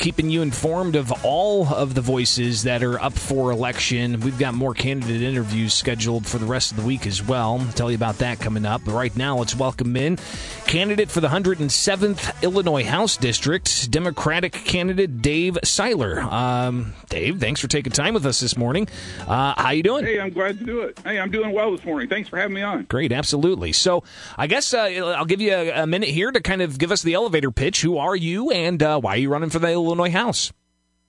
keeping you informed of all of the voices that are up for election. We've got more candidate interviews scheduled for the rest of the week as well. I'll tell you about that coming up. But right now, let's welcome in candidate for the 107th Illinois House District, Democratic candidate Dave Seiler. Um, Dave, thanks for taking time with us this morning. Uh, how you doing? Hey, I'm glad to do it. Hey, I'm doing well this morning. Thanks for having me on. Great, absolutely. So, I guess uh, I'll give you a, a, minute here to kind of give us the elevator pitch. Who are you, and uh, why are you running for the Illinois House?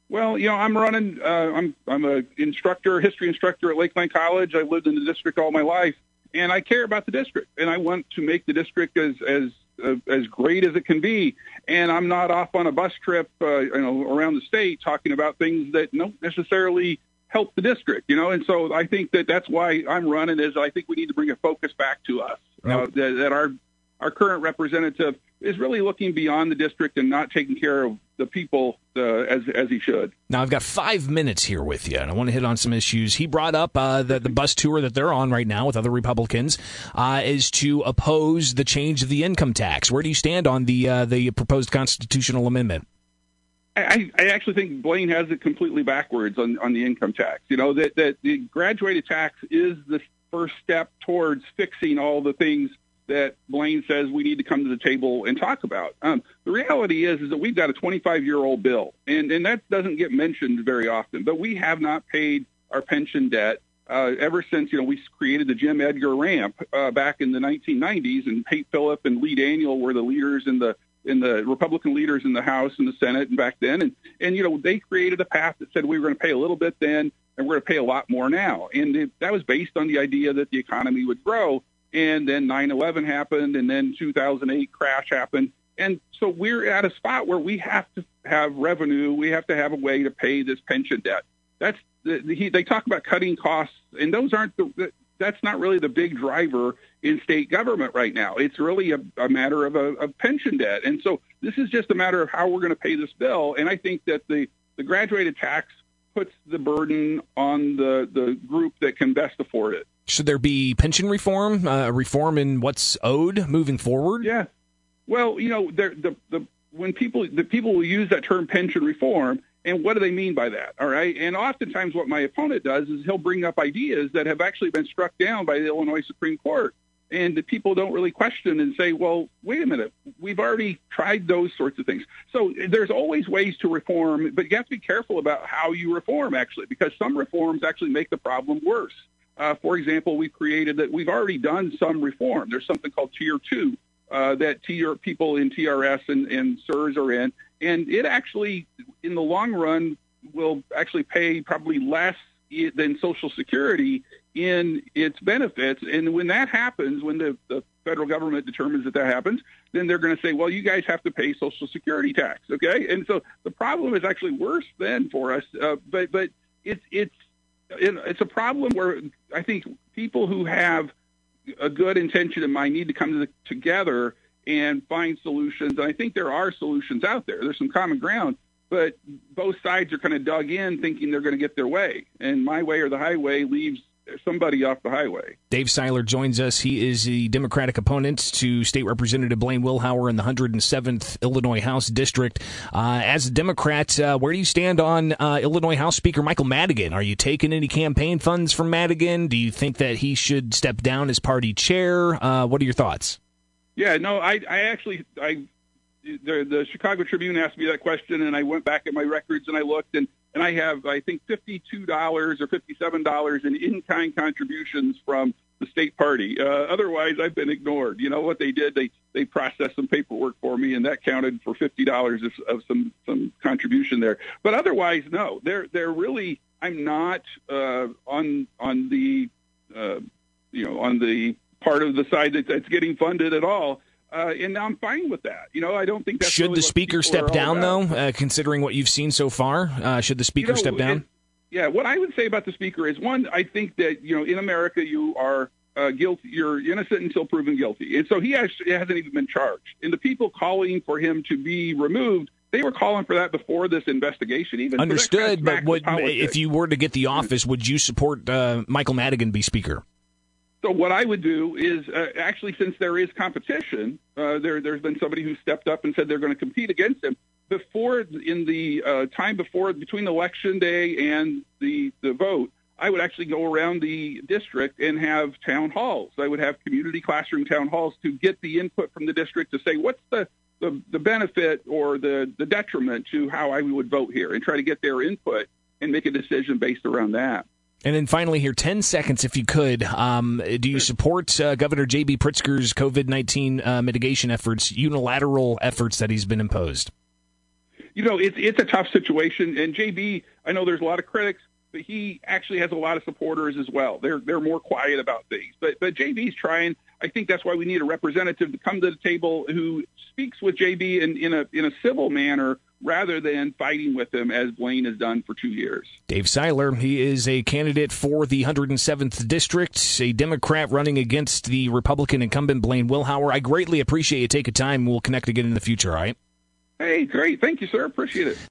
Well, you know, I'm running. Uh, I'm I'm a instructor, history instructor at Lakeland College. I lived in the district all my life, and I care about the district, and I want to make the district as as uh, as great as it can be. And I'm not off on a bus trip, uh, you know, around the state talking about things that don't necessarily help the district, you know. And so I think that that's why I'm running. Is I think we need to bring a focus back to us uh, that, that our our current representative is really looking beyond the district and not taking care of the people uh, as as he should. Now I've got five minutes here with you, and I want to hit on some issues. He brought up uh, the the bus tour that they're on right now with other Republicans uh, is to oppose the change of the income tax. Where do you stand on the uh, the proposed constitutional amendment? I, I actually think Blaine has it completely backwards on, on the income tax. You know that that the graduated tax is the first step towards fixing all the things that Blaine says we need to come to the table and talk about. Um, the reality is, is that we've got a 25-year-old bill, and, and that doesn't get mentioned very often. But we have not paid our pension debt uh, ever since you know we created the Jim Edgar ramp uh, back in the 1990s, and Pate Phillip and Lee Daniel were the leaders in the in the Republican leaders in the House and the Senate and back then, and and you know they created a path that said we were going to pay a little bit then, and we're going to pay a lot more now, and it, that was based on the idea that the economy would grow and then 9/11 happened, and then 2008 crash happened, and so we're at a spot where we have to have revenue. We have to have a way to pay this pension debt. That's the, the, they talk about cutting costs, and those aren't the. That's not really the big driver in state government right now. It's really a, a matter of a, a pension debt, and so this is just a matter of how we're going to pay this bill. And I think that the the graduated tax puts the burden on the the group that can best afford it. Should there be pension reform, uh, reform in what's owed moving forward? Yeah. Well, you know, the the when people the people will use that term pension reform, and what do they mean by that? All right. And oftentimes, what my opponent does is he'll bring up ideas that have actually been struck down by the Illinois Supreme Court. And the people don't really question and say, well, wait a minute, we've already tried those sorts of things. So there's always ways to reform, but you have to be careful about how you reform, actually, because some reforms actually make the problem worse. Uh, for example, we've created that we've already done some reform. There's something called Tier 2 uh, that tier people in TRS and, and SURS are in. And it actually, in the long run, will actually pay probably less than Social Security in its benefits. And when that happens, when the, the federal government determines that that happens, then they're going to say, well, you guys have to pay Social Security tax. Okay. And so the problem is actually worse then for us. Uh, but, but it's, it's, it's a problem where I think people who have a good intention in mind need to come to the, together and find solutions. And I think there are solutions out there. There's some common ground, but both sides are kind of dug in thinking they're going to get their way. And my way or the highway leaves somebody off the highway. Dave Seiler joins us. He is the Democratic opponent to State Representative Blaine Wilhour in the 107th Illinois House District. Uh, as a Democrat, uh, where do you stand on uh, Illinois House Speaker Michael Madigan? Are you taking any campaign funds from Madigan? Do you think that he should step down as party chair? Uh, what are your thoughts? Yeah, no, I, I actually, I the, the Chicago Tribune asked me that question, and I went back at my records and I looked, and and I have I think fifty two dollars or fifty seven dollars in in kind contributions from the state party. Uh, otherwise, I've been ignored. You know what they did? They they processed some paperwork for me, and that counted for fifty dollars of, of some some contribution there. But otherwise, no. They're they're really. I'm not uh, on on the uh, you know on the part of the side that, that's getting funded at all. Uh, and I'm fine with that. You know, I don't think that's should really the speaker step down though, uh, considering what you've seen so far. Uh, should the speaker you know, step down? It, yeah, what I would say about the speaker is one, I think that you know, in America, you are uh, guilty, you're innocent until proven guilty, and so he actually hasn't even been charged. And the people calling for him to be removed they were calling for that before this investigation even understood so but would, if you were to get the office would you support uh, michael madigan be speaker so what I would do is uh, actually, since there is competition, uh, there there's been somebody who stepped up and said they're going to compete against him. before in the uh, time before between election day and the the vote, I would actually go around the district and have town halls. I would have community classroom town halls to get the input from the district to say what's the the, the benefit or the, the detriment to how I would vote here and try to get their input and make a decision based around that. And then finally, here, 10 seconds if you could. Um, do you support uh, Governor J.B. Pritzker's COVID 19 uh, mitigation efforts, unilateral efforts that he's been imposed? You know, it's, it's a tough situation. And J.B., I know there's a lot of critics, but he actually has a lot of supporters as well. They're, they're more quiet about things. But, but J.B.'s trying. I think that's why we need a representative to come to the table who speaks with JB in, in a in a civil manner rather than fighting with him as Blaine has done for two years. Dave Seiler, he is a candidate for the 107th District, a Democrat running against the Republican incumbent Blaine Wilhour. I greatly appreciate you taking time. We'll connect again in the future, all right? Hey, great. Thank you, sir. Appreciate it.